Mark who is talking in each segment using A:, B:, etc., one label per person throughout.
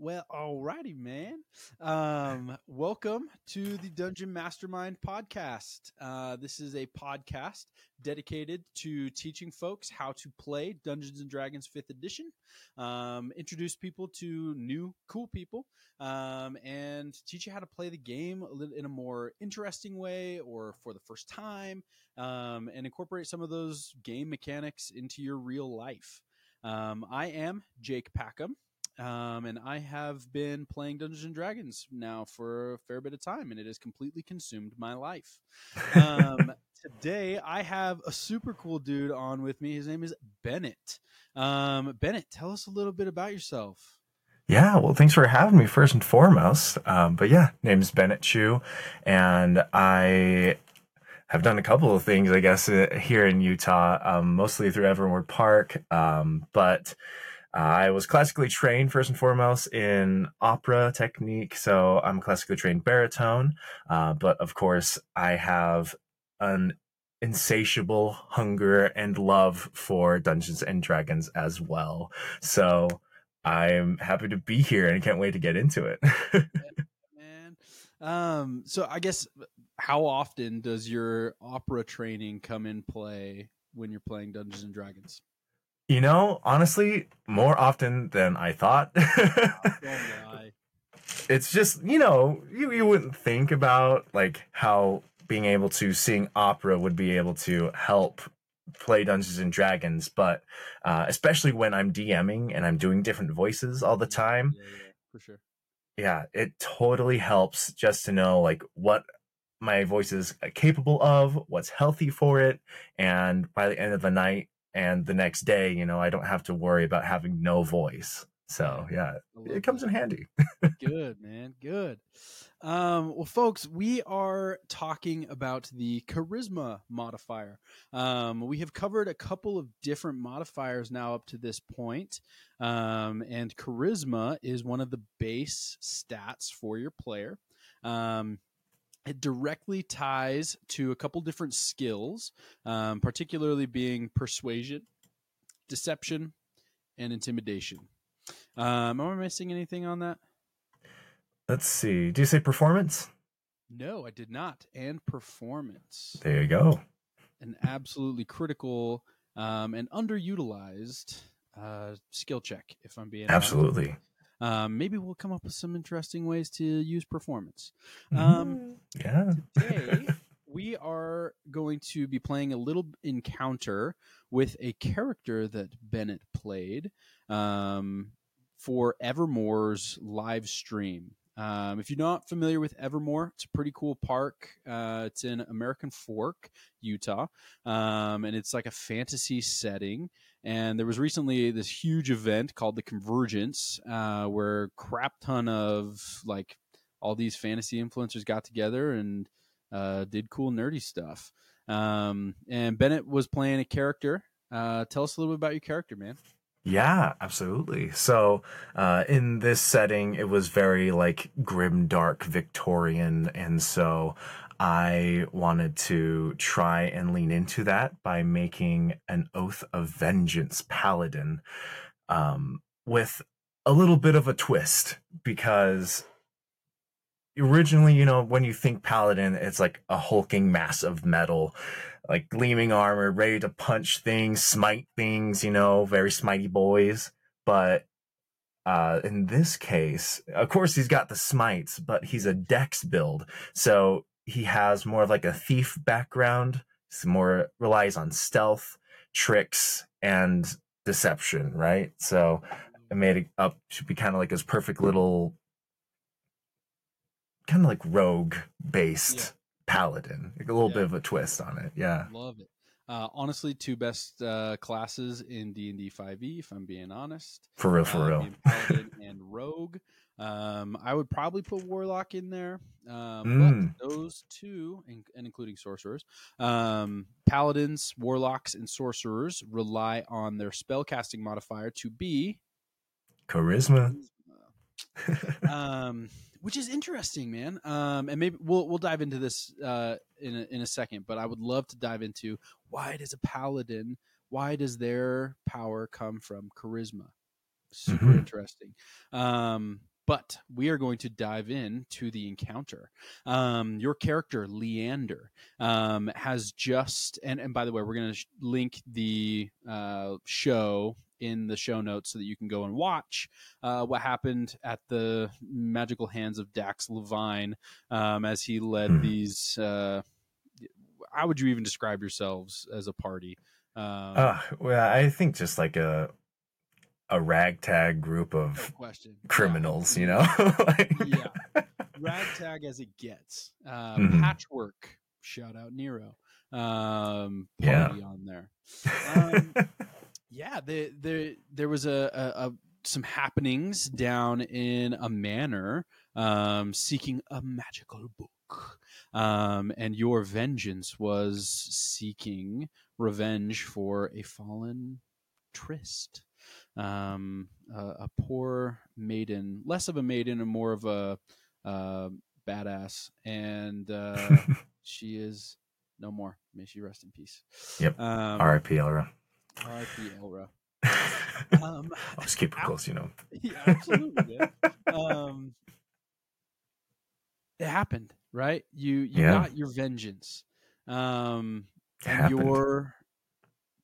A: Well, alrighty, man. Um, welcome to the Dungeon Mastermind podcast. Uh, this is a podcast dedicated to teaching folks how to play Dungeons and Dragons Fifth Edition, um, introduce people to new cool people, um, and teach you how to play the game a little, in a more interesting way or for the first time, um, and incorporate some of those game mechanics into your real life. Um, I am Jake Packham. Um, and I have been playing Dungeons and Dragons now for a fair bit of time, and it has completely consumed my life. Um, today, I have a super cool dude on with me. His name is Bennett. Um, Bennett, tell us a little bit about yourself.
B: Yeah, well, thanks for having me first and foremost. Um, but yeah, name's Bennett Chew, and I have done a couple of things, I guess, uh, here in Utah, um, mostly through Evermore Park, um, but I was classically trained first and foremost in opera technique, so I'm a classically trained baritone. Uh, but of course, I have an insatiable hunger and love for Dungeons and Dragons as well. So I'm happy to be here and can't wait to get into it.
A: Man, um, so I guess how often does your opera training come in play when you're playing Dungeons and Dragons?
B: You know, honestly, more often than I thought. it's just, you know, you, you wouldn't think about like how being able to sing opera would be able to help play Dungeons and Dragons, but uh, especially when I'm DMing and I'm doing different voices all the time.
A: Yeah, yeah, for sure.
B: Yeah, it totally helps just to know like what my voice is capable of, what's healthy for it, and by the end of the night, and the next day, you know, I don't have to worry about having no voice. So yeah, it comes in handy.
A: good, man. Good. Um, well, folks, we are talking about the charisma modifier. Um, we have covered a couple of different modifiers now up to this point. Um, and charisma is one of the base stats for your player. Um, it directly ties to a couple different skills, um, particularly being persuasion, deception, and intimidation. Um, am I missing anything on that?
B: Let's see. Do you say performance?
A: No, I did not. And performance.
B: There you go.
A: An absolutely critical um, and underutilized uh, skill check, if I'm being
B: absolutely.
A: Honest um, maybe we'll come up with some interesting ways to use performance. Um,
B: mm, yeah.
A: today, we are going to be playing a little encounter with a character that Bennett played um, for Evermore's live stream. Um, if you're not familiar with Evermore, it's a pretty cool park. Uh, it's in American Fork, Utah, um, and it's like a fantasy setting. And there was recently this huge event called the Convergence, uh, where crap ton of like all these fantasy influencers got together and uh, did cool nerdy stuff. Um, and Bennett was playing a character. Uh, tell us a little bit about your character, man.
B: Yeah, absolutely. So, uh, in this setting, it was very like grim, dark Victorian, and so I wanted to try and lean into that by making an Oath of Vengeance paladin um, with a little bit of a twist because originally, you know, when you think paladin, it's like a hulking mass of metal, like gleaming armor, ready to punch things, smite things, you know, very smitey boys. But uh, in this case, of course, he's got the smites, but he's a dex build. So he has more of like a thief background. He's more relies on stealth, tricks, and deception, right? So I made it up to be kind of like his perfect little kind of like rogue based yeah. paladin. Like a little yeah. bit of a twist on it. Yeah.
A: Love it. Uh, honestly, two best uh, classes in D and D five E. If I'm being honest,
B: for real, for uh, real,
A: Paladin and Rogue. Um, I would probably put Warlock in there, um, mm. but those two, and, and including sorcerers, um, paladins, warlocks, and sorcerers rely on their spellcasting modifier to be
B: charisma.
A: charisma. um, which is interesting, man. Um, and maybe we'll we'll dive into this uh, in a, in a second. But I would love to dive into why does a paladin, why does their power come from charisma? Super
B: Mhm.
A: interesting. Um, but we are going to dive in to the encounter. Um, your character, Leander, um, has just and and by the way, we're going to sh- link the uh, show in the show notes so that you can go and watch uh, what happened at the magical hands of Dax Levine um, as he led
B: Mhm.
A: these. Uh, how would you even describe yourselves as a party? Um,
B: Uh, well, I think just like a a ragtag group
A: no
B: of.
A: Yeah,
B: criminals, you know. Like-
A: yeah, ragtag as it gets. Uh,
B: Mhm.
A: Patchwork, shout out Nero. Um,
B: Yeah.
A: on there. Um, yeah, the, the, there was a, a, a some happenings down in a manor, um, seeking a magical book. Um, and your vengeance was seeking revenge for a fallen tryst um, a, a poor maiden, less of a maiden and more of a uh, badass, and uh, she is no more. May she rest in peace.
B: Yep.
A: Um,
B: R.I.P. Elra.
A: R.I.P. Elra.
B: I'll
A: Um,
B: just keep it close, you know.
A: yeah, absolutely. um, it happened, right? You you
B: Yeah.
A: got your vengeance. Um, your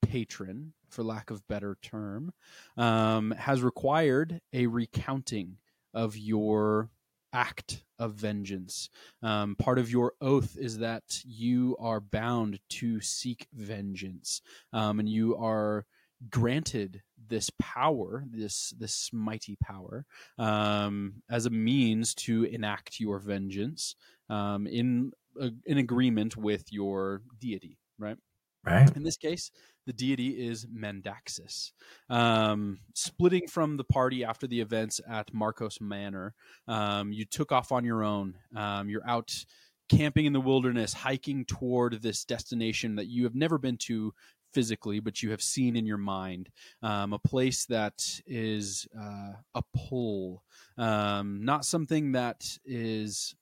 A: patron, for lack of better term, um, has required a recounting of your act of vengeance. Um, part of your oath is that you are bound to seek vengeance, um, and you are granted this power, this this mighty power, um, as a means to enact your vengeance um, in a, in agreement with your deity, right?
B: Right?
A: In this case, the deity is Mendaxis. Um, splitting from the party after the events at Marcos Manor, um, you took off on your own. Um, you're out camping in the wilderness, hiking toward this destination that you have never been to physically, but you have seen in your mind. Um, a place that is uh, a pull, um, not something that is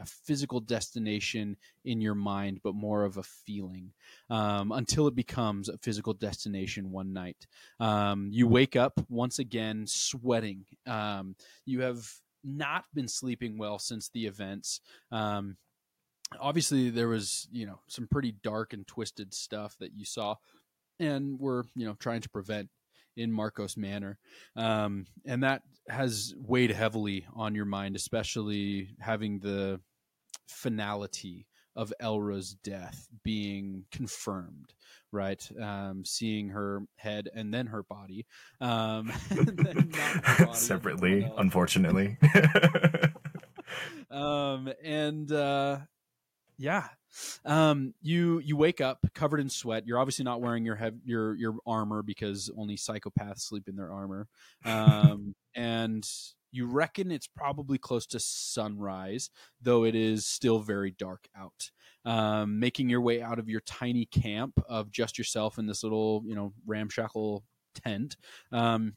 A: a physical destination in your mind, but more of a feeling um, until it becomes a physical destination one night. Um, you wake up once again sweating. Um, you have not been sleeping well since the events. Um, obviously, there was you know some pretty dark and twisted stuff that you saw, and were you know trying to prevent in Marcos Manor um, and that has weighed heavily on your mind, especially having the finality of Elra's death being confirmed, right? Um, seeing her head and then her body, um, her body,
B: Separately, unfortunately.
A: um, and uh, yeah, um, you you wake up covered in sweat. You're obviously not wearing your hev- your your armor because only psychopaths sleep in their armor, um, and you reckon it's probably close to sunrise, though it is still very dark out. Um, making your way out of your tiny camp of just yourself in this little, you know, ramshackle tent, um,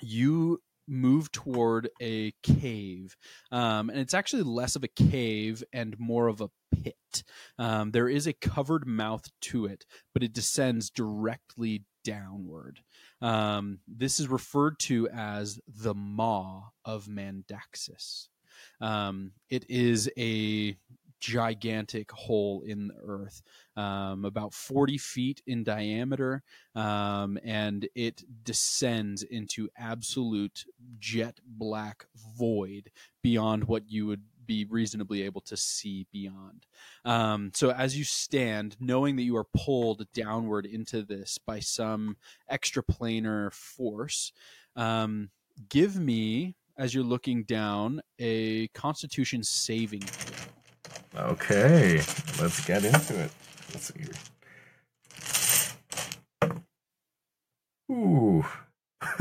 A: you move toward a cave. Um, and it's actually less of a cave and more of a pit. Um, there is a covered mouth to it, but it descends directly downward. Um, this is referred to as the Maw of Mandaxis. Um, it is a gigantic hole in the earth, um, about 40 feet in diameter, um, and it descends into absolute jet black void beyond what you would be reasonably able to see beyond. Um, so as you stand, knowing that you are pulled downward into this by some extraplanar force, um, give me, as you're looking down, a Constitution saving
B: okay, let's get into it. Let's see here. Ooh.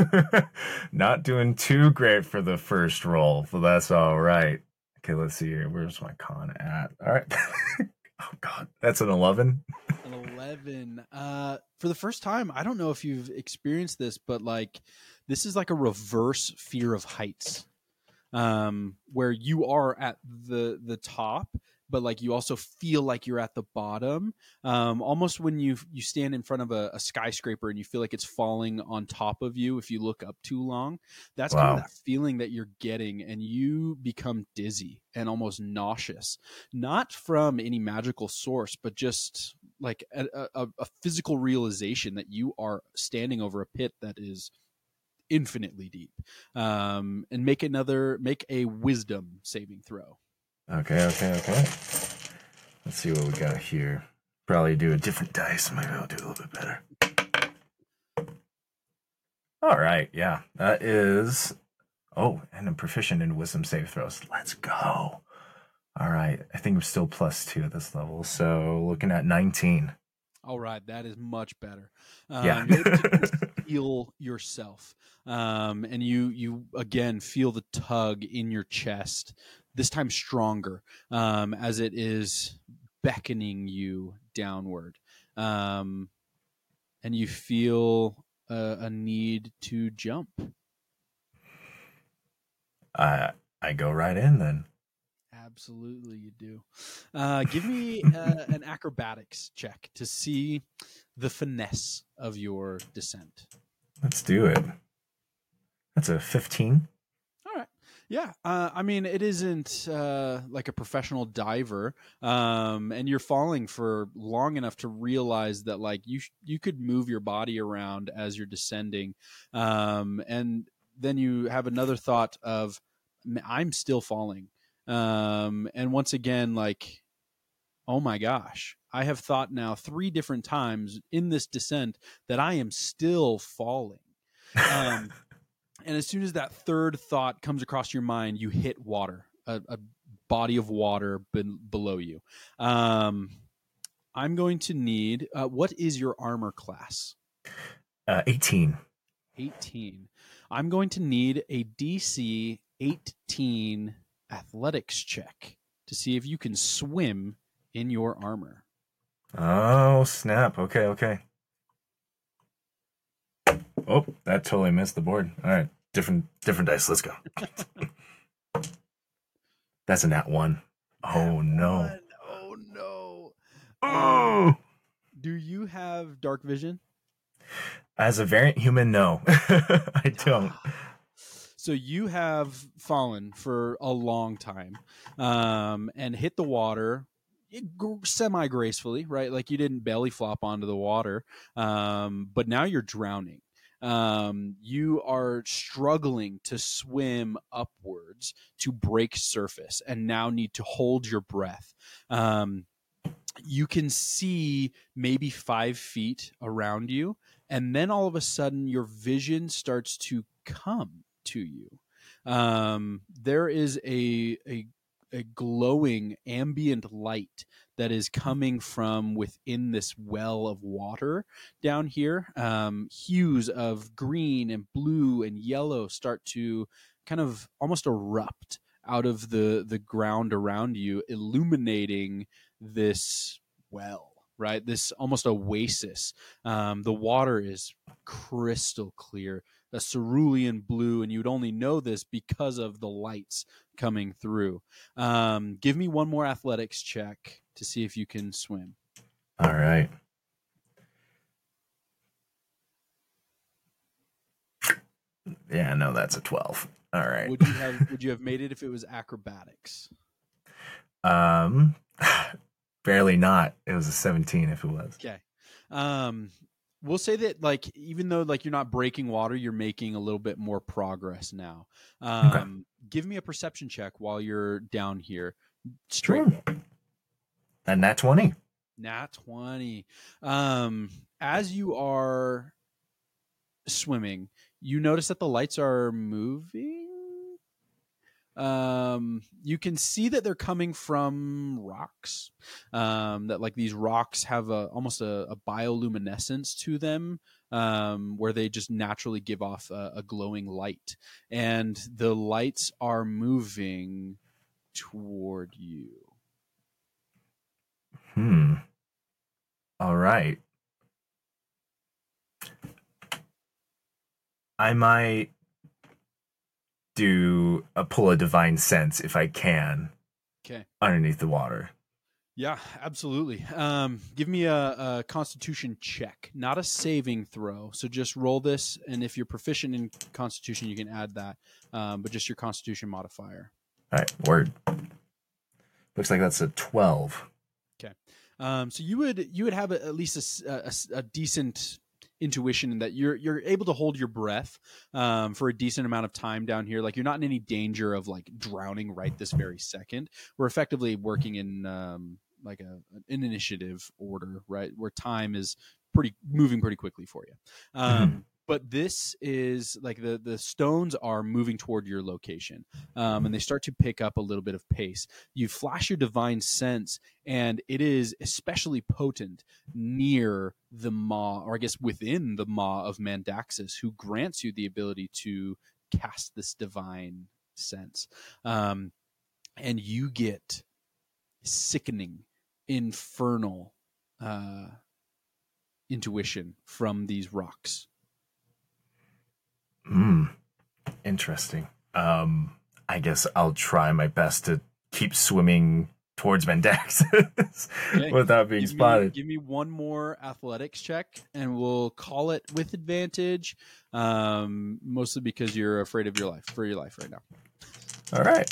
B: Not doing too great for the first roll, but that's all right. Okay, let's see here. Where's my con at? All right. oh god, that's an 11.
A: An 11. Uh, for the first time, I don't know if you've experienced this, but like this is like a reverse fear of heights. Um, where you are at the the top, but like you also feel like you're at the bottom. Um, almost when you you stand in front of a, a, skyscraper and you feel like it's falling on top of you if you look up too long. That's wow. kind of that feeling that you're getting, and you become dizzy and almost nauseous, not from any magical source, but just like a, a, a physical realization that you are standing over a pit that is infinitely deep. Um, and make another make a wisdom saving throw.
B: Okay, okay, okay. Let's see what we got here. Probably do a different dice. Maybe I'll do a little bit better. All right, yeah, that is. Oh, and I'm proficient in wisdom save throws. Let's go. All right, I think I'm still plus two at this level. So looking at 19.
A: All right, that is much better. Um,
B: yeah,
A: feel yourself, um, and you you again feel the tug in your chest. This time stronger, um, as it is beckoning you downward, um, and you feel a, a need to jump.
B: I I go right in then.
A: Absolutely, you do. Uh, give me uh, an acrobatics check to see the finesse of your descent.
B: Let's do it. That's a 15.
A: Yeah. Uh, I mean, it isn't uh, like a professional diver, um, and you're falling for long enough to realize that like you sh- you could move your body around as you're descending, um, and then you have another thought of I'm still falling. Um, and once again, like, oh my gosh, I have thought now three different times in this descent that I am still falling. And as soon as that third thought comes across your mind, you hit water, a, a body of water be- below you. Um, I'm going to need. Uh, what is your armor class?
B: Uh, 18.
A: 18. I'm going to need a DC 18 athletics check to see if you can swim in your armor.
B: Oh, snap. Okay, okay. Oh, that totally missed the board. All right, different different dice. Let's go. That's a nat one. Oh no. One.
A: Oh no.
B: Oh.
A: Do you have dark vision?
B: As a variant human, no, I don't.
A: So you have fallen for a long time um, and hit the water semi gracefully, right? Like you didn't belly flop onto the water, um, but now you're drowning. Um, you are struggling to swim upwards to break surface and now need to hold your breath. Um, you can see maybe five feet around you, and then all of a sudden your vision starts to come to you. Um, there is a, a a glowing ambient light that is coming from within this well of water down here. Um, hues of green and blue and yellow start to kind of almost erupt out of the the ground around you, illuminating this well. Right, this almost oasis. Um, the water is crystal clear a cerulean blue, and you'd only know this because of the lights coming through. Um, give me one more athletics check to see if you can swim.
B: All right. Yeah, no, that's a twelve. All right.
A: Would you have Would you have made it if it was acrobatics?
B: Um, barely not. It was a seventeen if it was.
A: Okay. Um, we'll say that like even though like you're not breaking water you're making a little bit more progress now. Um okay. give me a perception check while you're down here. Straight.
B: Sure. and nat 20
A: nat 20 um as you are swimming you notice that the lights are moving um, you can see that they're coming from rocks. Um, that like these rocks have a almost a, a bioluminescence to them, um, where they just naturally give off a, a glowing light, and the lights are moving toward you.
B: Hmm. All right. I might do a pull a divine sense if I can.
A: Okay.
B: Underneath the water.
A: Yeah, absolutely. Um, give me a, a Constitution check, not a saving throw. So just roll this, and if you're proficient in Constitution, you can add that. Um, but just your Constitution modifier.
B: All right, word. Looks like that's a twelve. Okay.
A: Um, so you would you would have a, at least a, a, a, decent intuition that you're you're able to hold your breath um, for a decent amount of time down here. Like you're not in any danger of like drowning right this very second. We're effectively working in um, like a an initiative order, right, where time is pretty moving pretty quickly for you. Um, mm-hmm but this is like the the stones are moving toward your location um, and they start to pick up a little bit of pace. You flash your divine sense and it is especially potent near the maw or i guess within the maw of mandaxus who grants you the ability to cast this divine sense. Um, and you get sickening infernal uh, intuition from these rocks
B: Hmm. Interesting. Um, I guess I'll try my best to keep swimming towards Mandaxus okay. without being
A: give
B: spotted.
A: Me, give me one more athletics check, and we'll call it with advantage. Um, mostly because you're afraid of your life for your life right now.
B: All right.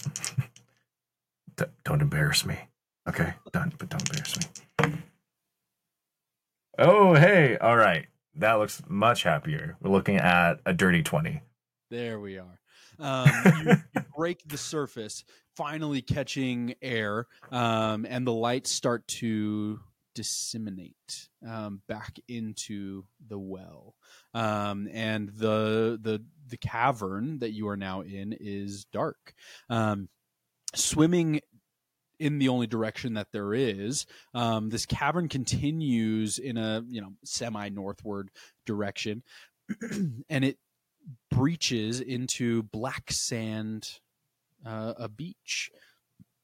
B: D- don't embarrass me. Okay, done. But don't embarrass me. Oh, hey. All right that looks much happier. We're looking at a dirty 20.
A: There we are. Um, you, you, break the surface, finally catching air, um, and the lights start to disseminate um, back into the well. Um, and the the the cavern that you are now in is dark. Um, swimming in the only direction that there is. Um, this cavern continues in a you know semi northward direction, and it breaches into black sand, uh, a beach,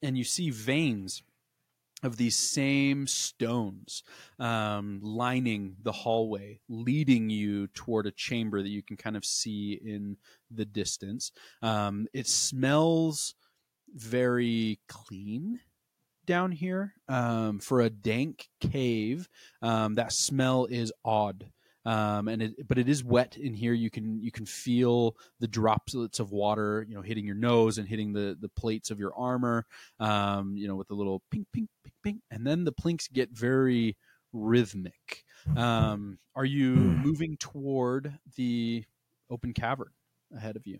A: and you see veins of these same stones um, lining the hallway, leading you toward a chamber that you can kind of see in the distance. Um, it smells very clean down here um, for a dank cave. Um, that smell is odd. Um, and it, but it is wet in here. You can you can feel the droplets of water, you know, hitting your nose and hitting the the plates of your armor. Um, you know, with the little pink, pink, pink, pink, and then the plinks get very rhythmic. Um, are you hmm. moving toward the open cavern ahead of you?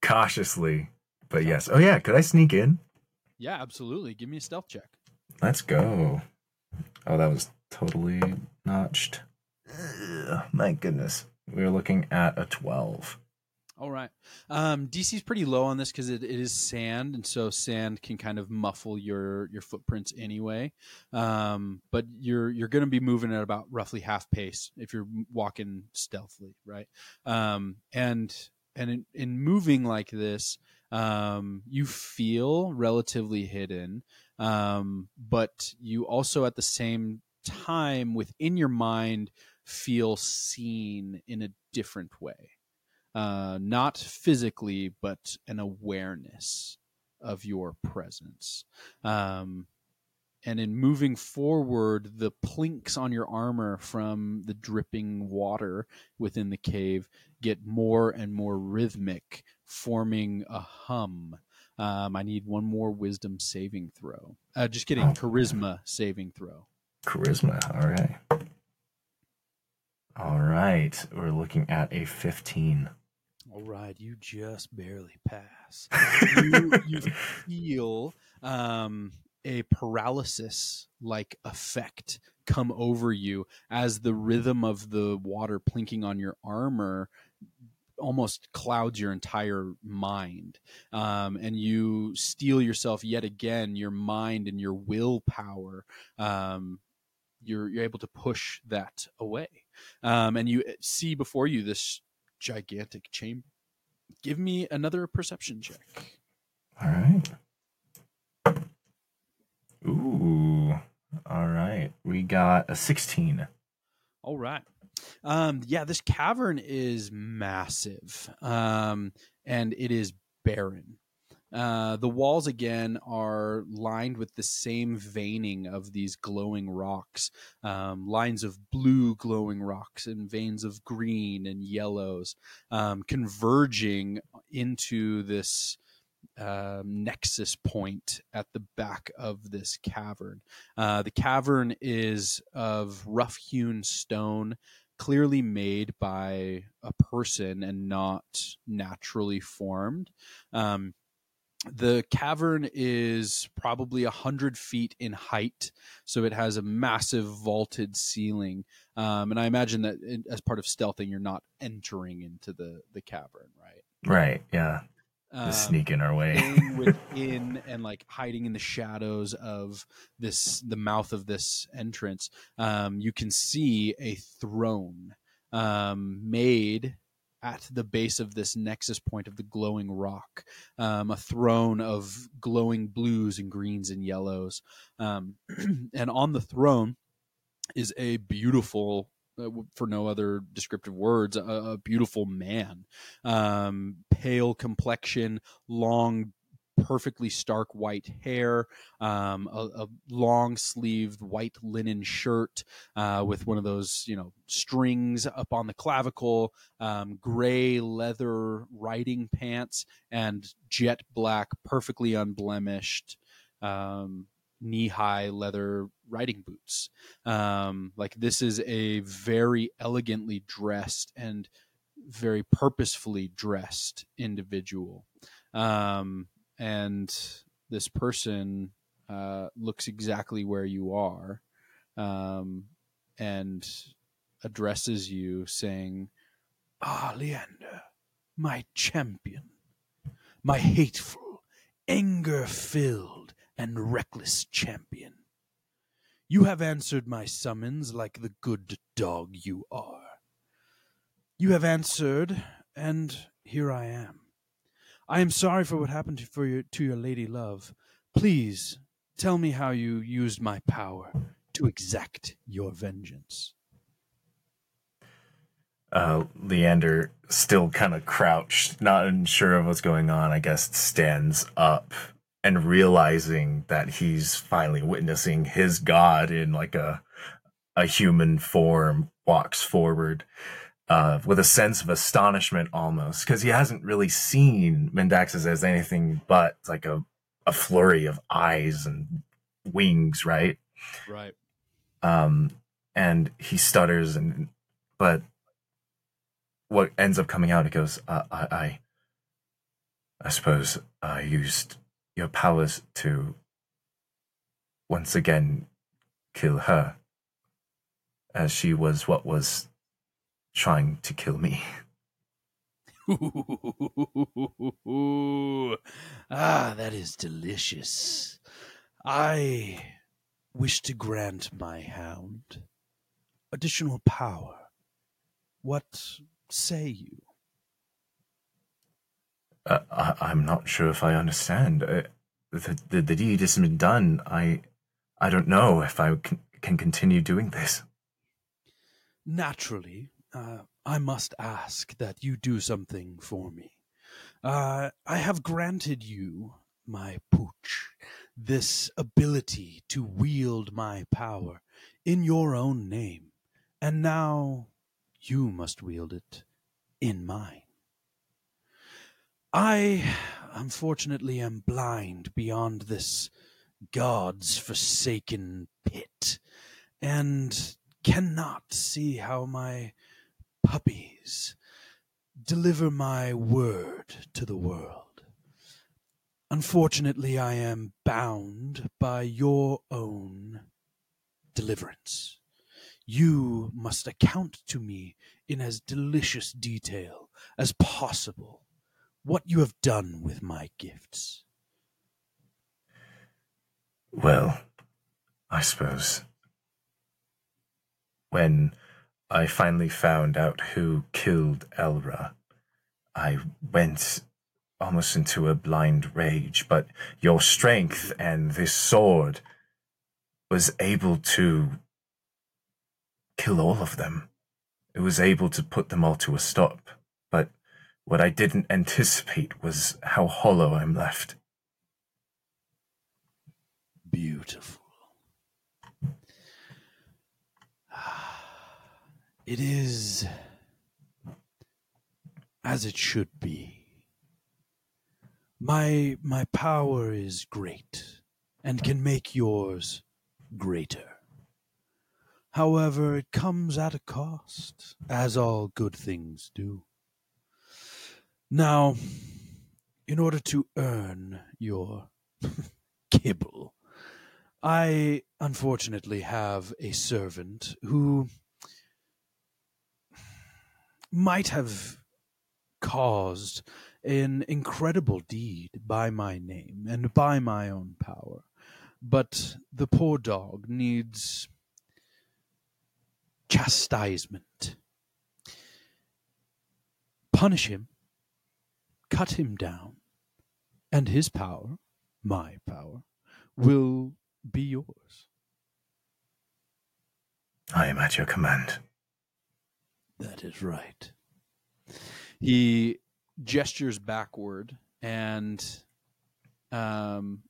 B: Cautiously, but yes. Oh yeah, could I sneak in?
A: Yeah, absolutely. Give me a stealth check.
B: Let's go. Oh, that was totally notched. Ugh, my goodness. We are looking at a 12.
A: All right. Um, DC's pretty low on this because it, it is sand, and so sand can kind of muffle your your footprints anyway. Um, but you're you're going to be moving at about roughly half pace if you're walking stealthily, right? Um, and and in, in moving like this, um, you feel relatively hidden, um, but you also at the same time within your mind feel seen in a different way. Uh, not physically, but an awareness of your presence. Um, and in moving forward, the plinks on your armor from the dripping water within the cave get more and more rhythmic, forming a hum. Um, I need one more wisdom saving throw. Uh, just kidding, oh. charisma saving throw.
B: Charisma, all right. All right, we're looking at a 15.
A: All right, you just barely pass. you, you feel um, a paralysis like effect come over you as the rhythm of the water plinking on your armor almost clouds your entire mind um, and you steel yourself yet again your mind and your willpower um, you're, you're able to push that away um, and you see before you this gigantic chamber give me another perception check
B: all right Ooh. All right. We got a 16.
A: All right. Um, yeah, this cavern is massive. Um, and it is barren. Uh, the walls again are lined with the same veining of these glowing rocks, um, lines of blue glowing rocks and veins of green and yellows, um, converging into this um, nexus point at the back of this cavern. Uh, the cavern is of rough hewn stone, clearly made by a person and not naturally formed. Um, the cavern is probably a hundred feet in height, so it has a massive vaulted ceiling. Um, and I imagine that it, as part of stealthing, you're not entering into the the cavern, right?
B: Right. Yeah.
A: Um,
B: sneaking our way.
A: within and like hiding in the shadows of this the mouth of this entrance um, you can see a throne um, made at the base of this nexus point of the glowing rock um, a throne of glowing blues and greens and yellows um, and on the throne is a beautiful uh, for no other descriptive words, a, a beautiful man, um, pale complexion, long, perfectly stark white hair, um, a, a long sleeved white linen shirt uh, with one of those, you know, strings up on the clavicle, um, gray leather riding pants, and jet black, perfectly unblemished. Um, knee-high leather riding boots. Um, like this is a very elegantly dressed and very purposefully dressed individual, um, and this person uh, looks exactly where you are, um, and addresses you, saying, "Ah, Leander, my champion, my hateful, anger-filled." And reckless champion. You have answered my summons like the good dog you are. You have answered, and here I am. I am sorry for what happened for your, to your lady love. Please tell me how you used my power to exact your vengeance.
B: Uh, Leander, still kind of crouched, not unsure of what's going on, I guess, stands up and realizing that he's finally witnessing his god in like a a human form walks forward uh, with a sense of astonishment almost because he hasn't really seen Mendaxus as anything but like a, a flurry of eyes and wings, right?
A: Right.
B: Um, and he stutters and but what ends up coming out, he goes, uh, I, I, I suppose I used your powers to once again kill her, as she was what was trying to kill me.
A: ah, that is delicious. I wish to grant my hound additional power. What say you?
B: Uh, I, am not sure if I understand. Uh, the, the, the deed been done. I I don't know if I can, can continue doing this.
A: Naturally, uh, I must ask that you do something for me. Uh, I have granted you, my pooch, this ability to wield my power in your own name, and now you must wield it in mine. I, unfortunately, am blind beyond this God's forsaken pit, and cannot see how my puppies deliver my word to the world. Unfortunately, I am bound by your own deliverance. You must account to me in as delicious detail as possible what you have done with my gifts.
B: Well, I suppose when I finally found out who killed Elra, I went almost into a blind rage, but your strength and this sword was able to kill all of them. It was able to put them all to a stop. What I didn't anticipate was how hollow I'm left.
A: beautiful. It is as it should be. My my power is great and can make yours greater. However, it comes at a cost, as all good things do. Now, in order to earn your kibble, I unfortunately have a servant who might have caused an incredible deed by my name and by my own power. But the poor dog needs chastisement. Punish him, cut him down, and his power, my power, will be yours.
B: I am at your command.
A: That is right. He gestures backward and um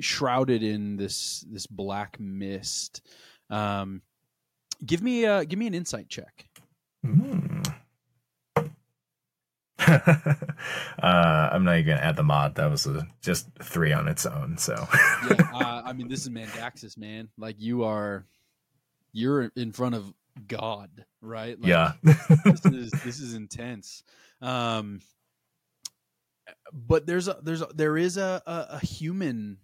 A: shrouded in this this black mist. Um give me uh give me an insight check.
B: Mm. uh, I'm not even gonna add the mod. That was a, just three on its own. So
A: yeah, uh, I mean, this is Mandaxis, man. Like you are, you're in front of God, right? Like,
B: yeah,
A: this is this is intense. Um, but there's a there's a, there is a, a, a human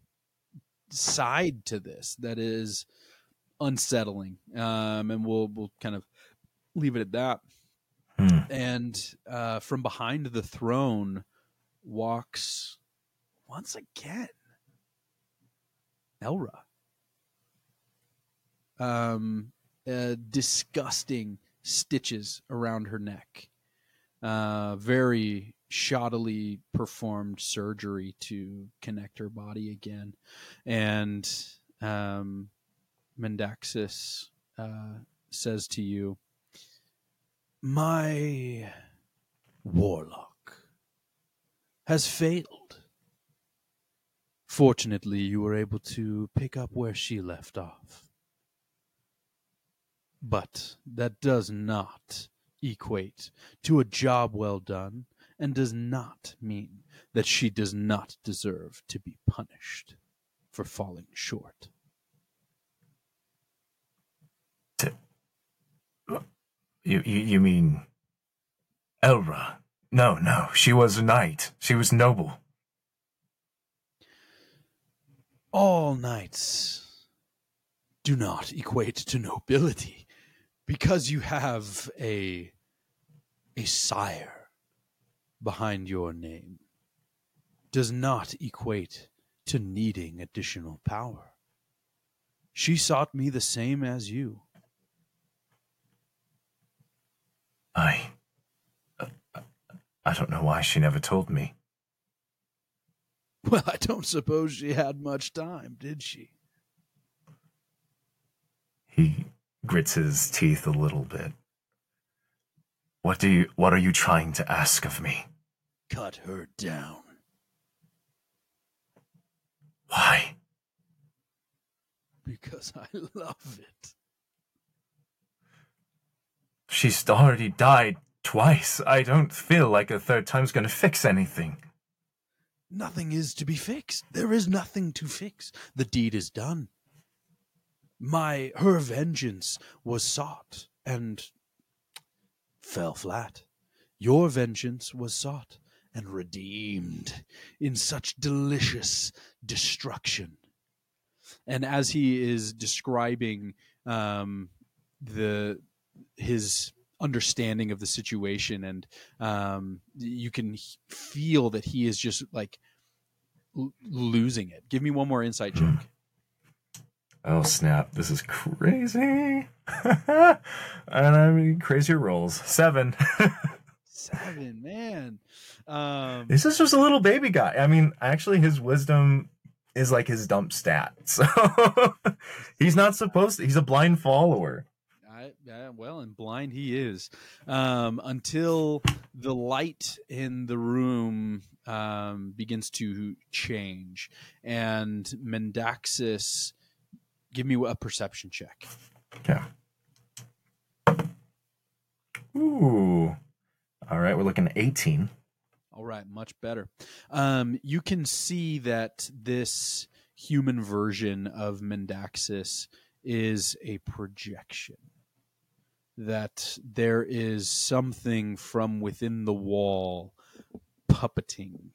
A: side to this that is unsettling. Um, and we'll we'll kind of leave it at that.
B: Hmm.
A: And uh, from behind the throne walks once again Elra. Um, uh, disgusting stitches around her neck. Uh, very shoddily performed surgery to connect her body again. And um, Mendaxis uh, says to you, My warlock has failed. Fortunately, you were able to pick up where she left off. But that does not equate to a job well done and does not mean that she does not deserve to be punished for falling short.
B: You, you you mean Elra? No, no, she was a knight. She was noble.
A: All knights do not equate to nobility because you have a a sire behind your name does not equate to needing additional power. She sought me the same as you.
B: I. I don't know why she never told me.
A: Well, I don't suppose she had much time, did she?
B: He grits his teeth a little bit. What do you what are you trying to ask of me?
A: Cut her down.
B: Why?
A: Because I love it.
B: She's already died twice. I don't feel like a third time's gonna fix anything.
A: Nothing is to be fixed. There is nothing to fix. The deed is done. My her vengeance was sought and fell flat. Your vengeance was sought and redeemed in such delicious destruction. And as he is describing um, the his understanding of the situation. And um, you can feel that he is just like l- losing it. Give me one more insight check
B: oh snap. This is crazy. And i mean crazier rolls. Seven.
A: Seven man. Um,
B: this is just a little baby guy. I mean actually his wisdom is like his dump stat. So he's not supposed to he's a blind follower
A: I, I, well, and blind he is um, until the light in the room um, begins to change, and Mendaxis, give me a perception check.
B: Yeah. Ooh. All right, we're looking at 18.
A: All right, much better. Um, you can see that this human version of Mendaxis is a projection. That there is something from within the wall puppeting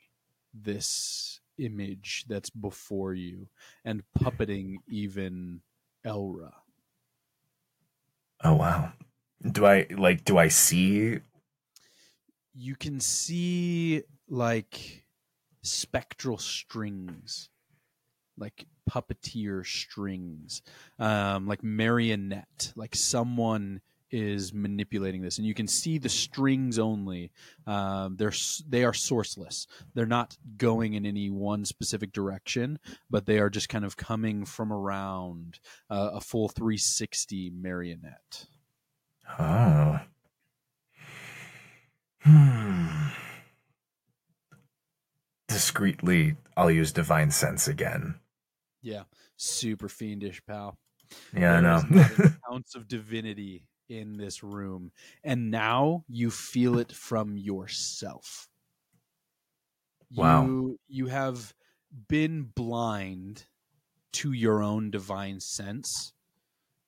A: this image that's before you and puppeting even Elra.
B: Oh wow. Do I like do I see
A: You can see like spectral strings like puppeteer strings, um, like marionette, like someone is manipulating this, and you can see the strings only. Um, they're they are sourceless. They're not going in any one specific direction, but they are just kind of coming from around uh, a full 360 marionette.
B: Oh. Hmm. Discreetly, I'll use divine sense again.
A: Yeah, super fiendish, pal.
B: Yeah, I know.
A: an ounce of divinity in this room, and now you feel it from yourself.
B: Wow.
A: You, you have been blind to your own divine sense.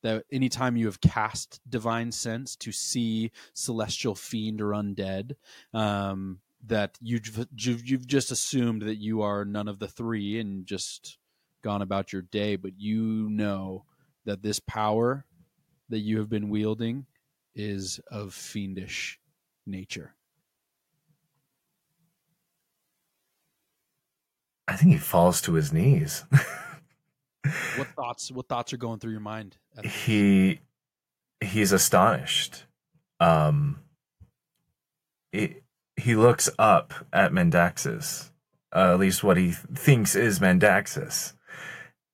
A: That anytime you have cast divine sense to see celestial fiend or undead, um, that you've, you've you've just assumed that you are none of the three and just gone about your day. But you know that this power that you have been wielding is of fiendish nature.
B: I think he falls to his knees.
A: What thoughts? What thoughts are going through your mind?
B: he he's astonished. Um he, he looks up at Mendaxis, uh, at least what he thinks is Mendaxis,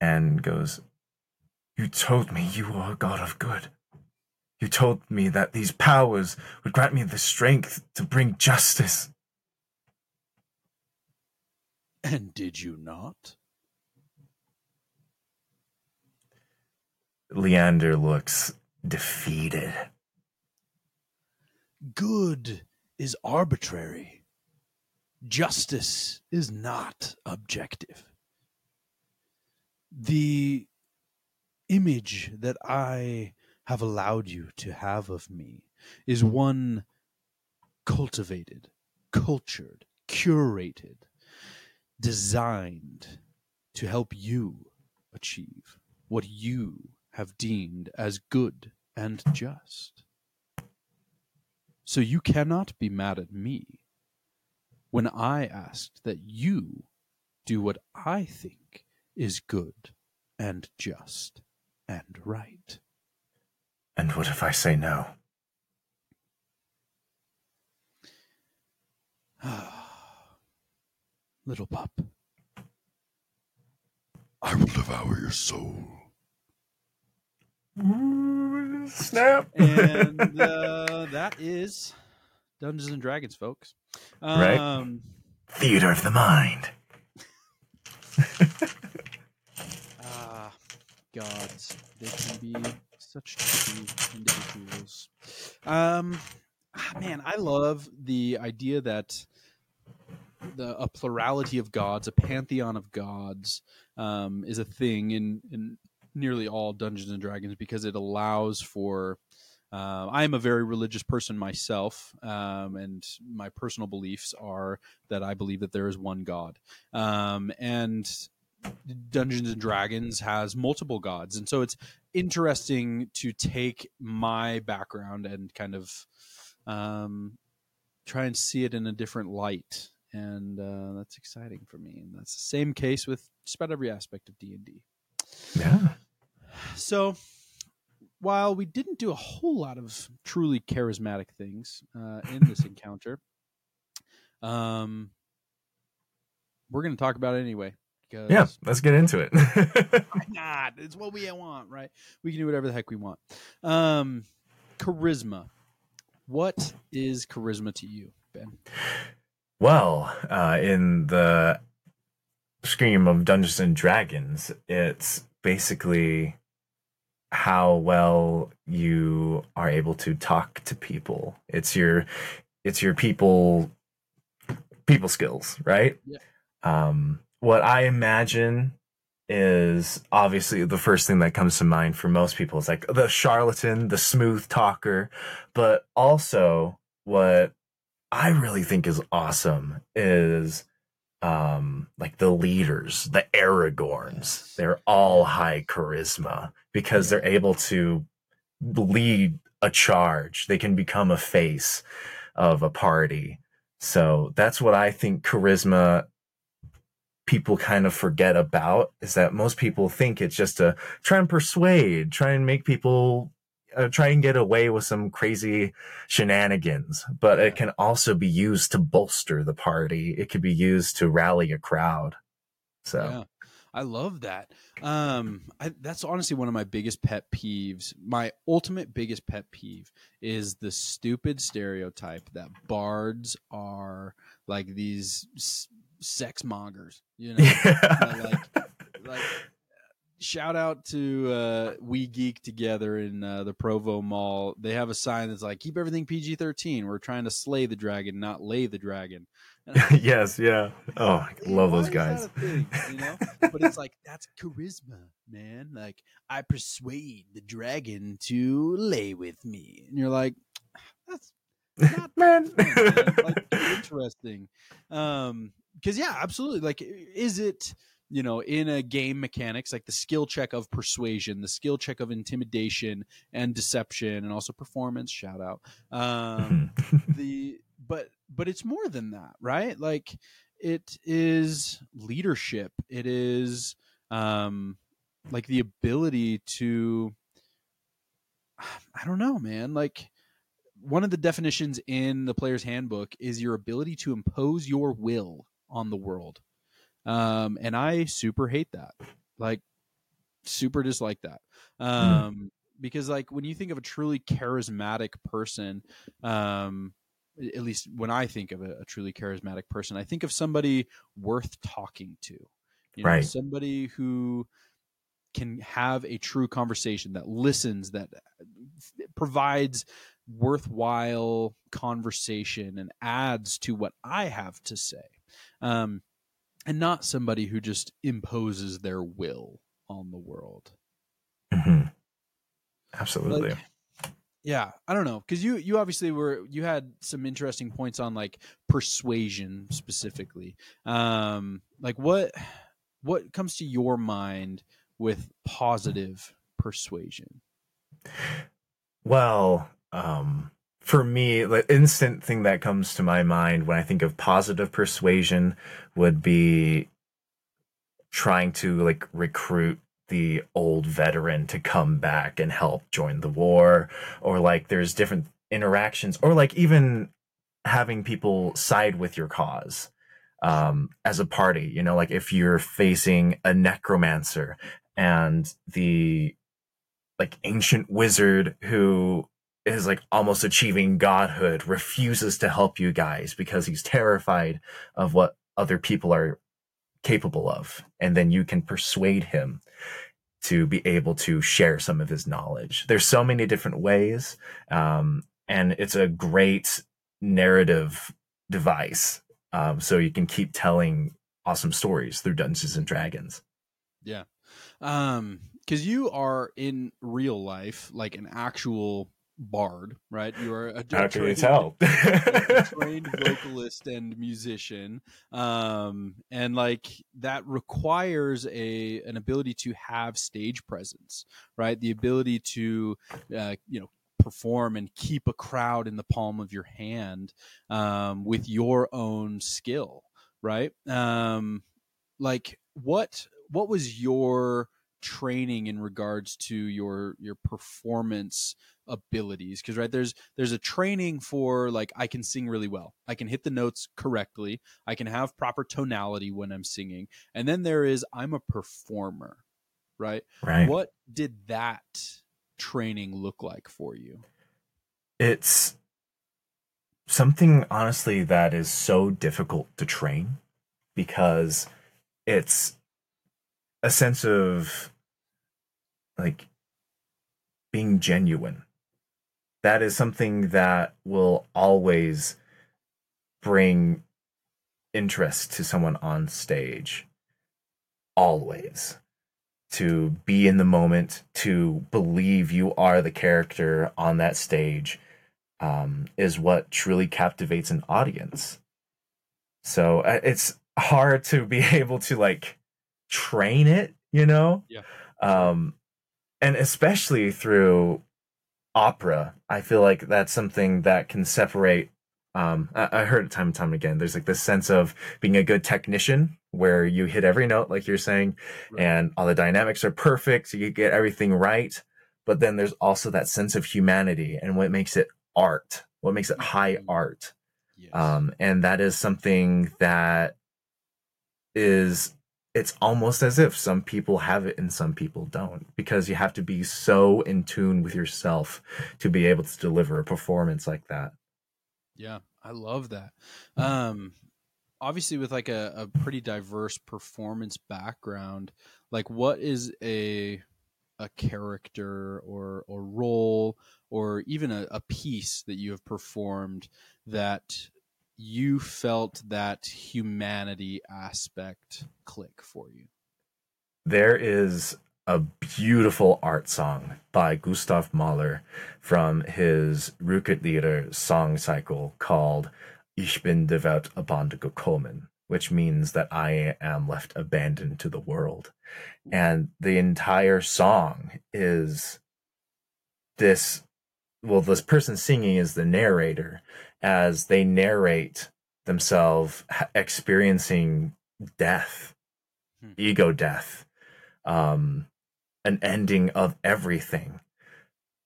B: and goes, You told me you were a god of good. You told me that these powers would grant me the strength to bring justice.
A: And did you not?
B: Leander looks defeated.
A: Good is arbitrary. Justice is not objective. The image that I have allowed you to have of me is one cultivated, cultured, curated, designed to help you achieve what you have deemed as good and just. So you cannot be mad at me when I asked that you do what I think is good and just and right.
B: And what if I say no?
A: Little pup.
C: I will devour your soul.
B: Ooh, snap.
A: And uh, that is Dungeons and Dragons, folks.
B: Right.
A: Um,
B: Theater of the mind.
A: Gods, they can be such tricky individuals. Um, ah, man, I love the idea that the a plurality of gods, a pantheon of gods, um, is a thing in in nearly all Dungeons and Dragons because it allows for. Uh, I am a very religious person myself, um, and my personal beliefs are that I believe that there is one God, um, and Dungeons and Dragons has multiple gods, and so it's interesting to take my background and kind of um, try and see it in a different light, and uh, that's exciting for me. And that's the same case with just about every aspect of D and D.
B: Yeah.
A: So, while we didn't do a whole lot of truly charismatic things uh, in this encounter, um, we're going to talk about it anyway because
B: Yeah, let's get into it.
A: why not? It's what we want, right? We can do whatever the heck we want. Um, charisma. What is charisma to you, Ben?
B: well, uh, in the scheme of Dungeons and Dragons, it's basically how well you are able to talk to people. It's your it's your people people skills, right?
A: Yeah.
B: Um what I imagine is obviously the first thing that comes to mind for most people is like the charlatan, the smooth talker, but also what I really think is awesome is um like the leaders, the Aragorns. They're all high charisma because they're able to lead a charge. They can become a face of a party. So that's what I think charisma people kind of forget about is that most people think it's just to try and persuade, try and make people uh, try and get away with some crazy shenanigans, but it can also be used to bolster the party. It could be used to rally a crowd. So
A: Yeah, I love that. Um, I, that's honestly one of my biggest pet peeves. My ultimate biggest pet peeve is the stupid stereotype that bards are like these sex mongers. You know, like like shout out to uh we geek together in uh, the provo mall they have a sign that's like keep everything pg-13 we're trying to slay the dragon not lay the dragon like,
B: yes, yeah. Oh, I love those guys.
A: thing?" you know but it's like that's charisma man like i persuade the dragon to lay with me and you're like that's not
B: Man.
A: fun, man. like interesting um because yeah absolutely like is it you know in a game mechanics like the skill check of persuasion the skill check of intimidation and deception and also performance shout out um the but but it's more than that right? Like it is leadership. It is um like the ability to i don't know man like one of the definitions in the player's handbook is your ability to impose your will on the world. Um and i super hate that. Like super dislike that. Um because like when you think of a truly charismatic person um at least when i think of a, a truly charismatic person i think of somebody worth talking to you know
B: Right.
A: somebody who can have a true conversation that listens that provides worthwhile conversation and adds to what i have to say um and not somebody who just imposes their will on the world
B: Mhm. Absolutely.
A: like yeah i don't know because you you obviously were you had some interesting points on like persuasion specifically um like what what comes to your mind with positive persuasion
B: Well, um, for me, the instant thing that comes to my mind when I think of positive persuasion would be trying to like recruit the old veteran to come back and help join the war, or like there's different interactions, or like even having people side with your cause um, as a party. You know, like if you're facing a necromancer and the like ancient wizard who is like almost achieving godhood refuses to help you guys because he's terrified of what other people are capable of. And then you can persuade him to be able to share some of his knowledge. There's so many different ways um, and it's a great narrative device um, so you can keep telling awesome stories through dungeons and dragons.
A: Yeah. Um because you are in real life like an actual bard right? You are a,
B: how you
A: trained-
B: tell
A: a trained vocalist and musician um and like that requires a an ability to have stage presence right? The ability to uh, you know perform and keep a crowd in the palm of your hand um with your own skill right? Um like what what was your training in regards to your your performance abilities because right there's there's a training for like i can sing really well. I can hit the notes correctly. I can have proper tonality when i'm singing. And then there is i'm a performer right?
B: Right.
A: what did that training look like for you?
B: It's something honestly that is so difficult to train because it's a sense of like being genuine. That is something that will always bring interest to someone on stage. Always. To be in the moment, to believe you are the character on that stage, um, is what truly captivates an audience. So uh, it's hard to be able to like train it, you know?
A: Yeah.
B: Um, and especially through opera, I feel like that's something that can separate. Um, I, I heard it time and time again. There's like this sense of being a good technician where you hit every note, like you're saying,
A: Right.
B: and all the dynamics are perfect. So you get everything right. But then there's also that sense of humanity and what makes it art, what makes it high
A: Mhm.
B: art.
A: yes.
B: Um, and that is something that is it's almost as if some people have it and some people don't because you have to be so in tune with yourself to be able to deliver a performance like that
A: Yeah, I love that. Um, obviously, with like a, a pretty diverse performance background, like what is a a character or or role or even a, a piece that you have performed that you felt that humanity aspect click for you?
B: there is a beautiful art song by Gustav Mahler from his Rückert song cycle called Ich bin der Welt gekommen, which means that I am left abandoned to the world. And the entire song is this well, this person singing is the narrator as they narrate themselves experiencing death,
A: Hmm.
B: ego death, um, an ending of everything,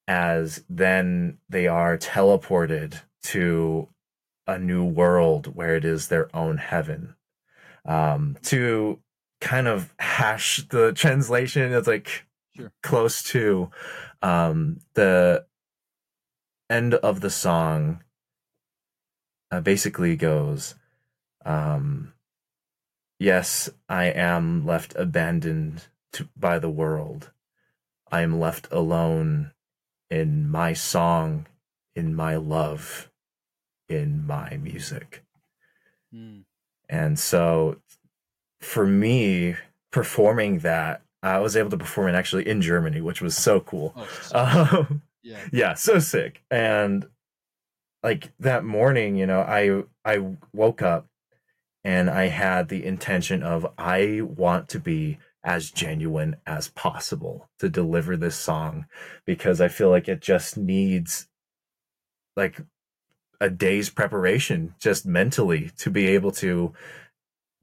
B: as then they are teleported to a new world where it is their own heaven. Um, to kind of hash the translation, it's like
A: Sure.
B: close to um, the end of the song. Uh, basically goes, um, "Yes, I am left abandoned to, by the world. I am left alone in my song, in my love, in my music."
A: Hmm.
B: And so for me, performing that, I was able to perform it actually in Germany, which was so cool.
A: Oh, so-
B: Um,
A: yeah.
B: yeah, so sick. And like that morning, you know, I I woke up and I had the intention of I want to be as genuine as possible to deliver this song because I feel like it just needs like a day's preparation just mentally to be able to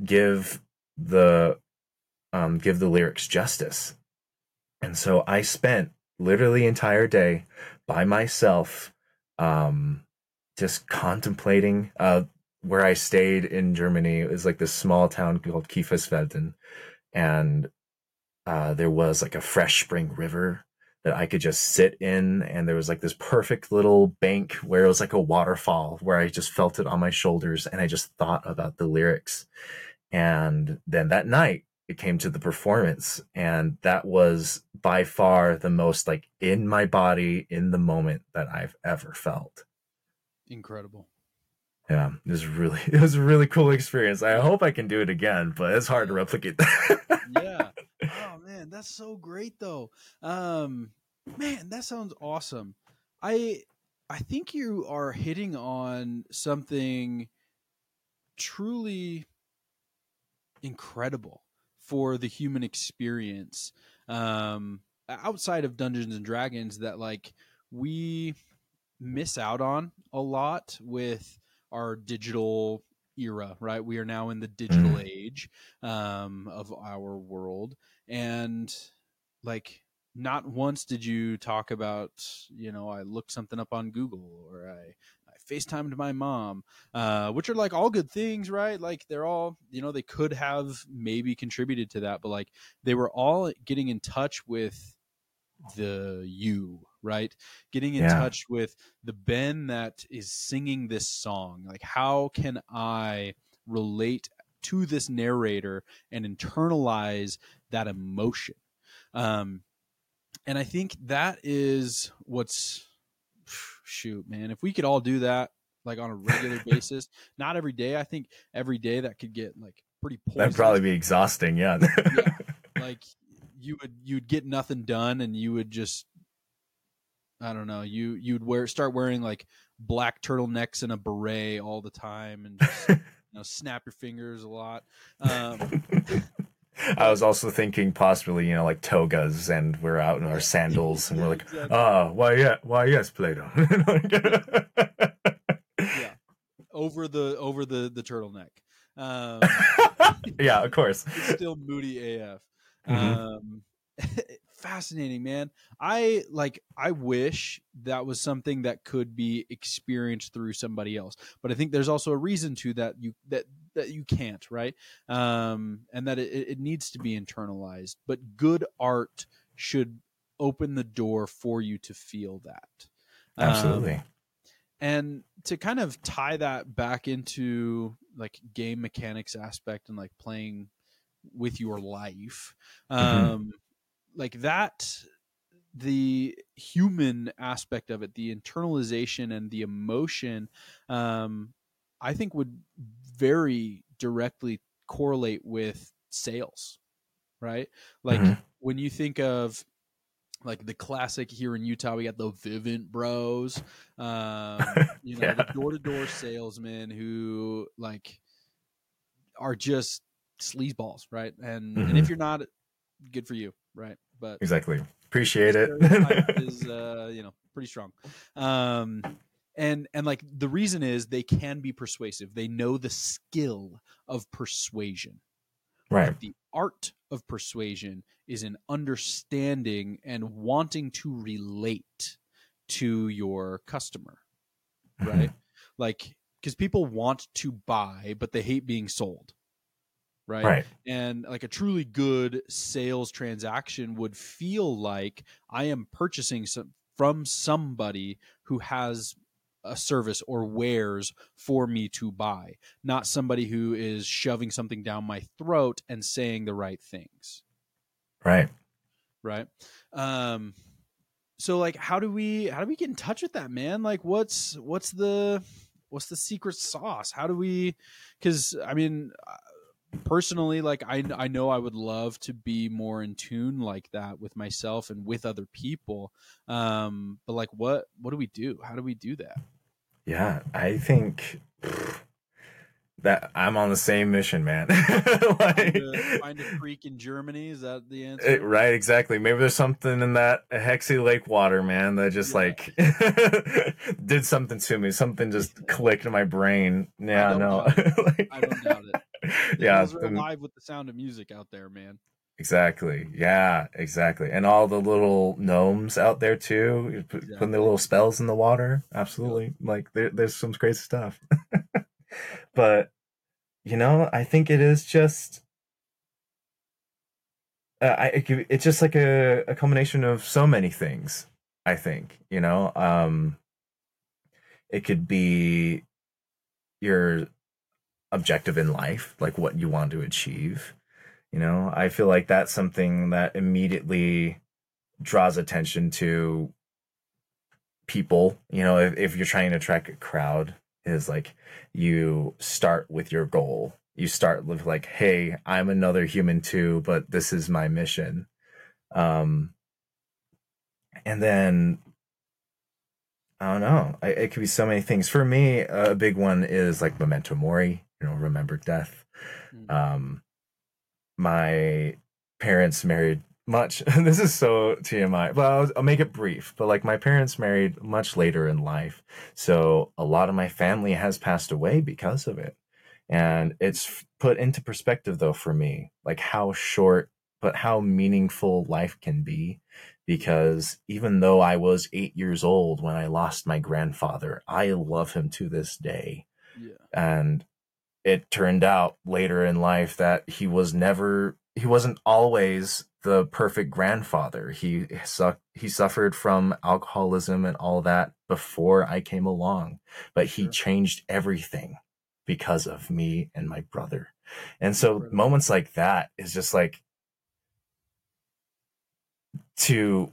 B: give the um give the lyrics justice. And so I spent literally entire day by myself um just contemplating uh where I stayed in Germany it was like this small town called Kiefersfelden. And uh there was like a fresh spring river that I could just sit in. And there was like this perfect little bank where it was like a waterfall where I just felt it on my shoulders and I just thought about the lyrics. And then that night it came to the performance and that was by far the most like in my body in the moment that I've ever felt.
A: Incredible.
B: Yeah, it was really it was a really cool experience. I hope I can do it again, but it's hard to replicate that.
A: yeah. Oh man, that's so great though. Um man, that sounds awesome. I I think you are hitting on something truly incredible for the human experience. Um outside of Dungeons and Dragons that like we miss out on a lot with our digital era, right? We are now in the digital
B: Mm.
A: age um, of our world, and like not once did you talk about you know i looked something up on google or i i facetimed my mom uh, which are like all good things right? Like they're all you know they could have maybe contributed to that but like they were all getting in touch with the you right? Getting in
B: Yeah.
A: touch with the ben that is singing this song. Like how can i relate to this narrator and internalize that emotion? Um and i think that is what's shoot man if we could all do that like on a regular basis not every day i think every day that could get like pretty
B: That'd probably be exhausting. Yeah.
A: yeah, like you would you'd get nothing done and you would just i don't know you you'd wear start wearing like black turtlenecks and a beret all the time and just you know snap your fingers a lot um
B: I was also thinking possibly, you know, like togas, and we're out in our sandals, and we're like,
A: Exactly.
B: ah, why, yeah, why, yes, Plato.
A: yeah over the over the the turtleneck um
B: yeah, of course.
A: it's still moody AF.
B: Mhm.
A: Um, fascinating, man. I like. I wish that was something that could be experienced through somebody else, but I think there's also a reason to that you that that you can't, right? Um, and that it, it needs to be internalized. But good art should open the door for you to feel that. Um,
B: Absolutely.
A: and to kind of tie that back into like game mechanics aspect and like playing with your life um like that the human aspect of it the internalization and the emotion um i think would very directly correlate with sales right like
B: Mhm.
A: when you think of like the classic here in Utah, we got the Vivint Bros, um, you know, the door to door salesmen who like are just sleazeballs, right? And and if
B: Mhm.
A: you're not, good for you, right? But
B: exactly. Appreciate it.
A: is uh, you know pretty strong. Um, and and like the reason is they can be persuasive. They know the skill of persuasion.
B: right.
A: But the art of persuasion is an understanding and wanting to relate to your customer, right? Like, because people want to buy, but they hate being sold, right?
B: Right.
A: And like a truly good sales transaction would feel like I am purchasing some from somebody who has a service or wares for me to buy, not somebody who is shoving something down my throat and saying the right things,
B: Right.
A: right? Um so like how do we how do we get in touch with that man? Like what's what's the what's the secret sauce? How do we cuz I mean personally like I I know I would love to be more in tune like that with myself and with other people. Um but like what what do we do? How do we do that?
B: Yeah. I think that I'm on the same mission, man.
A: Find
B: like,
A: a, find a creek in Germany is that the answer?
B: It- right, exactly. Maybe there's something in that Hechtsee Lake water, man, that just
A: Yeah.
B: like did something to me. Something just clicked in my brain. Yeah,
A: don't
B: no.
A: doubt
B: Like-
A: I don't doubt it.
B: Yeah, the-
A: alive with the sound of music out there, man.
B: exactly. Yeah, exactly. And all the little gnomes out there too, putting
A: Exactly.
B: their little spells in the water. Absolutely. Like there, there's some crazy stuff. but you know, I think it is just uh, I it it's just like a, a combination of so many things. I think you know, um, it could be your objective in life, like what you want to achieve. You know, I feel like that's something that immediately draws attention to people. You know, if, if you're trying to attract a crowd, is like you start with your goal. You start with like, hey, I'm another human too, but this is my mission. Um, and then I don't know. I, it could be so many things. For me, a big one is like memento mori. You know, remember death.
A: Mhm.
B: Um, my parents married much. this is so TMI. Well, I'll, I'll make it brief. But like my parents married much later in life, so a lot of my family has passed away because of it, and it's put into perspective though for me, like how short but how meaningful life can be. Because even though I was eight years old when I lost my grandfather, I love him to this day.
A: Yeah.
B: And it turned out later in life that he was never, he wasn't always the perfect grandfather. He su- he suffered from alcoholism and all that before I came along, but he changed everything because of me and my brother. And so moments like that is just like to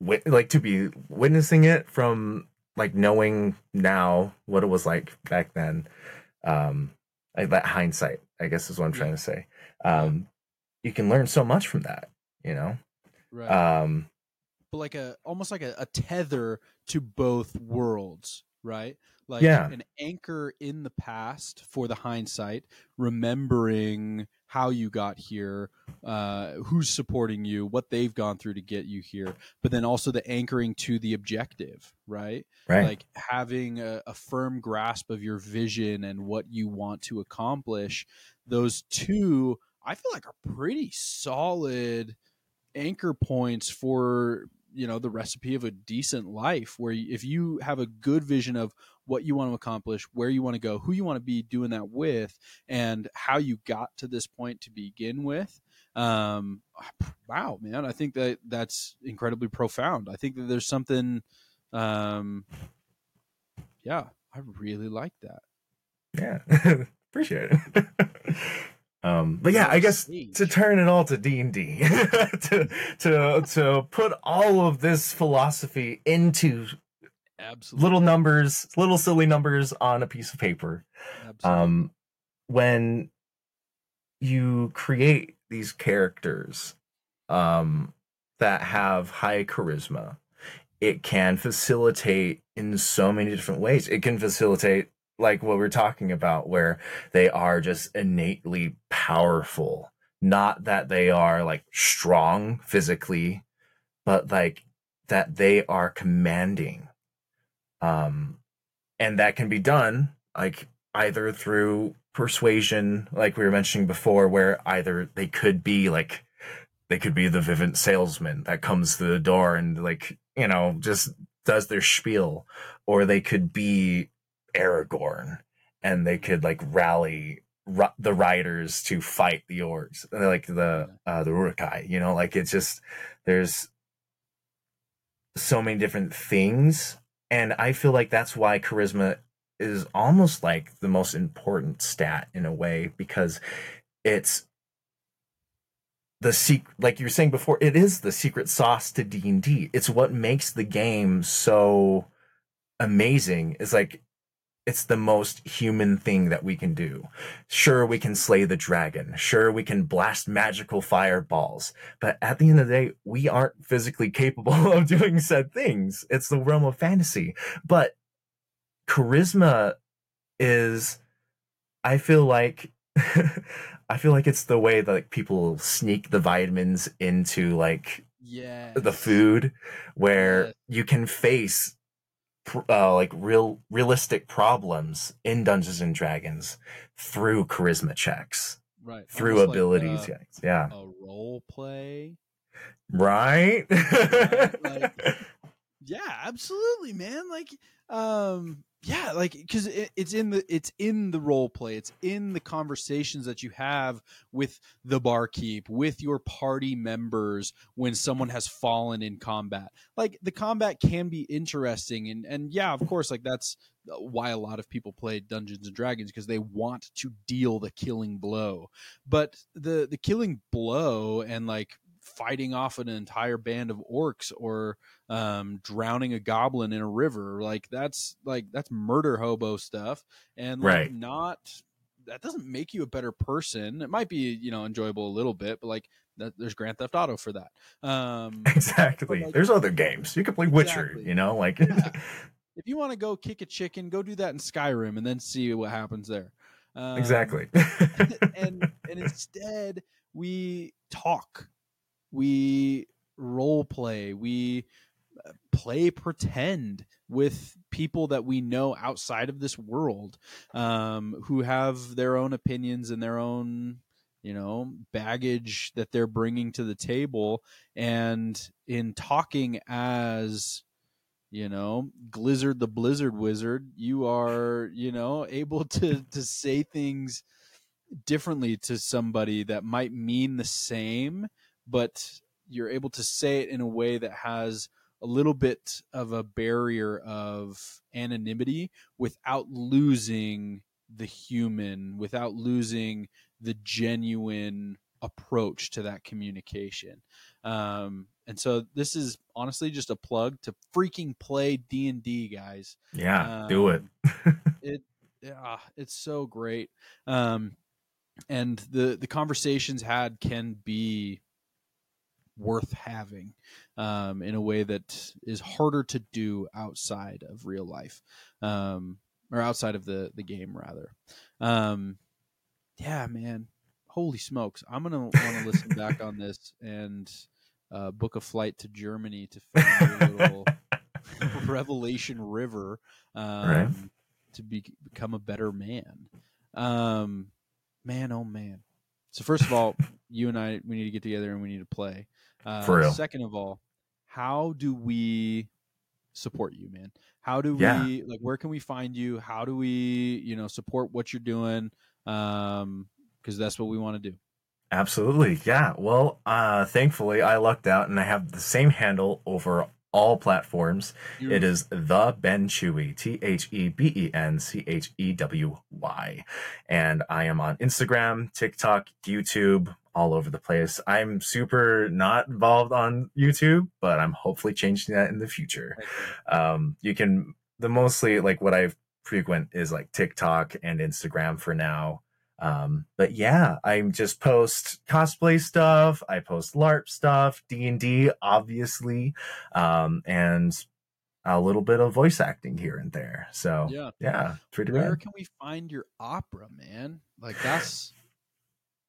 B: like to be witnessing it from like knowing now what it was like back then. Um like that hindsight, I guess is what I'm trying to say. Um you can learn so much from that, you know?
A: Right.
B: Um
A: but like a almost like a, a tether to both worlds, right? Like
B: Yeah.
A: an anchor in the past for the hindsight, remembering how you got here, uh, who's supporting you, what they've gone through to get you here, but then also the anchoring to the objective, right?
B: right.
A: Like having a, a firm grasp of your vision and what you want to accomplish. Those two, I feel like, are pretty solid anchor points for you know the recipe of a decent life where if you have a good vision of what you want to accomplish where you want to go who you want to be doing that with and how you got to this point to begin with um wow man i think that that's incredibly profound i think that there's something um yeah i really like that
B: yeah. Appreciate it. um but yeah, I guess to turn it all to D&D to to to put all of this philosophy into
A: absolutely
B: little numbers, little silly numbers on a piece of paper.
A: absolutely.
B: um when you create these characters um that have high charisma it can facilitate in so many different ways it can facilitate like what we're talking about where they are just innately powerful. Not that they are like strong physically but like that they are commanding. Um and that can be done like either through persuasion like we were mentioning before where either they could be like they could be the Vivint salesman that comes to the door and like you know just does their spiel or they could be aragorn and they could like rally the riders to fight the orcs like the uh the Uruk-hai you know? Like it's just there's so many different things and i feel like that's why charisma is almost like the most important stat in a way because it's the secret like you were saying before it is the secret sauce to d&d it's what makes the game so amazing. It's like it's the most human thing that we can do. Sure we can slay the dragon. Sure we can blast magical fireballs. But at the end of the day we aren't physically capable of doing said things. It's the realm of fantasy. But charisma is i feel like i feel like it's the way that like, people sneak the vitamins into like
A: yeah
B: the food where
A: Yes.
B: you can face uh, like real realistic problems in dungeons and dragons through charisma checks
A: right
B: through
A: Almost like,
B: abilities
A: uh,
B: checks yeah.
A: a role play.
B: Right?
A: Like- yeah absolutely man like um yeah like because it, it's in the it's in the role play it's in the conversations that you have with the barkeep with your party members when someone has fallen in combat. Like the combat can be interesting and and yeah of course like that's why a lot of people play dungeons and dragons because they want to deal the killing blow. But the the killing blow and like fighting off an entire band of orcs or um, drowning a goblin in a river. Like that's like that's murder hobo stuff, and like
B: Right.
A: not that doesn't make you a better person. It might be you know enjoyable a little bit, but like that, there's Grand Theft Auto for that. Um,
B: exactly
A: like-
B: there's other games you can play witcher
A: Exactly.
B: you know like
A: Yeah. if you want to go kick a chicken, go do that in Skyrim and then see what happens there. Um,
B: exactly
A: and and instead we talk we role play we uh, play pretend with people that we know outside of this world um, who have their own opinions and their own you know baggage that they're bringing to the table. And in talking as you know glizzard the blizzard wizard you are you know able to to say things differently to somebody that might mean the same but you're able to say it in a way that has a little bit of a barrier of anonymity without losing the human without losing the genuine approach to that communication. Um, and so this is honestly just a plug to freaking play d&d guys.
B: Yeah, do it.
A: Um, it yeah it's so great. Um, and the the conversations had can be worth having um, in a way that is harder to do outside of real life um, or outside of the the game rather. Um, yeah man. Holy smokes. I'm gonna want to listen back on this and uh, book a flight to germany to find a little revelation river um,
B: Right.
A: to be, become a better man. Um, man oh man. So first of all you and i we need to get together and we need to play uh,
B: For real.
A: second of all how do we support you man how do
B: Yeah.
A: we like where can we find you how do we you know support what you're doing um because that's what we want to do
B: Absolutely. Yeah. Well, uh, thankfully, I lucked out and I have the same handle over all platforms. It is the Ben Chewy, T H E B E N C H E W Y. And I am on Instagram, TikTok, YouTube, all over the place. I'm super not involved on YouTube, but I'm hopefully changing that in the future. Um, you can, the mostly like what I frequent is like TikTok and Instagram for now. Um, but yeah, I just post cosplay stuff. I post LARP stuff, D and D, obviously, um, and a little bit of voice acting here and there. So
A: yeah
B: yeah, pretty
A: where
B: rad.
A: can we find your opera man like that's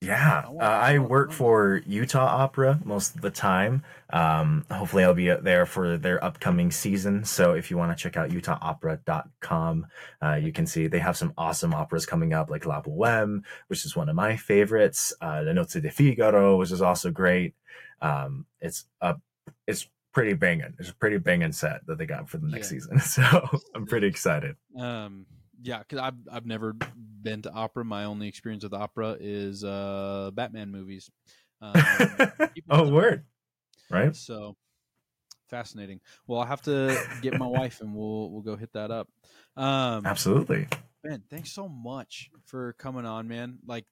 B: Yeah,
A: I
B: uh, I work for Utah Opera most of the time. Um, hopefully, I'll be there for their upcoming season. So, if you want to check out utahopera.com, uh, you can see they have some awesome operas coming up, like La Boheme, which is one of my favorites. Uh, the Nozze di Figaro, which is also great. Um, it's a, it's pretty banging. It's a pretty banging set that they got for the next
A: Yeah.
B: season. So, I'm pretty excited.
A: Um, yeah, because I've I've never been to opera. My only experience with opera is uh Batman movies. Um,
B: oh, word, right?
A: So fascinating. Well, I'll have to get my wife and we'll we'll go hit that up. Um,
B: Absolutely.
A: Ben, thanks so much for coming on, man. Like,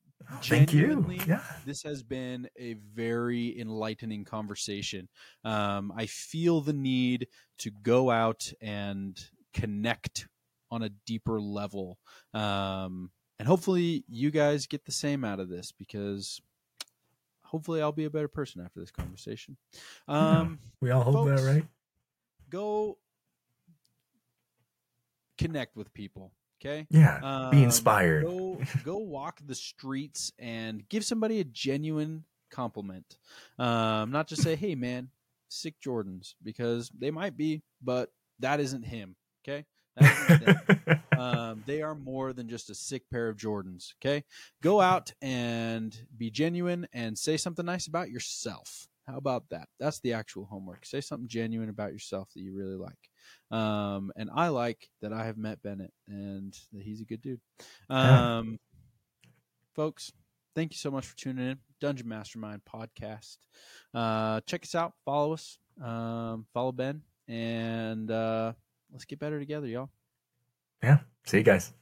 B: Thank you. Yeah.
A: this has been a very enlightening conversation. Um, I feel the need to go out and connect on a deeper level. Um, and hopefully, you guys get the same out of this because hopefully, I'll be a better person after this conversation. Um,
B: We all hope
A: folks,
B: that, right?
A: Go connect with people. Okay.
B: Yeah. Be
A: Um,
B: inspired.
A: Go, go walk the streets and give somebody a genuine compliment. Um, not just say, "Hey, man, sick Jordans," because they might be, but that isn't him. Okay, that isn't them. um, they are more than just a sick pair of Jordans. Okay, go out and be genuine and say something nice about yourself. How about that? That's the actual homework. Say something genuine about yourself that you really like. Um, and I like that I have met Bennett and that he's a good dude.
B: Yeah.
A: Um, folks, thank you so much for tuning in. Dungeon Mastermind podcast. Uh, check us out. Follow us. Um, follow Ben, and uh, let's get better together, y'all.
B: yeah. See you guys.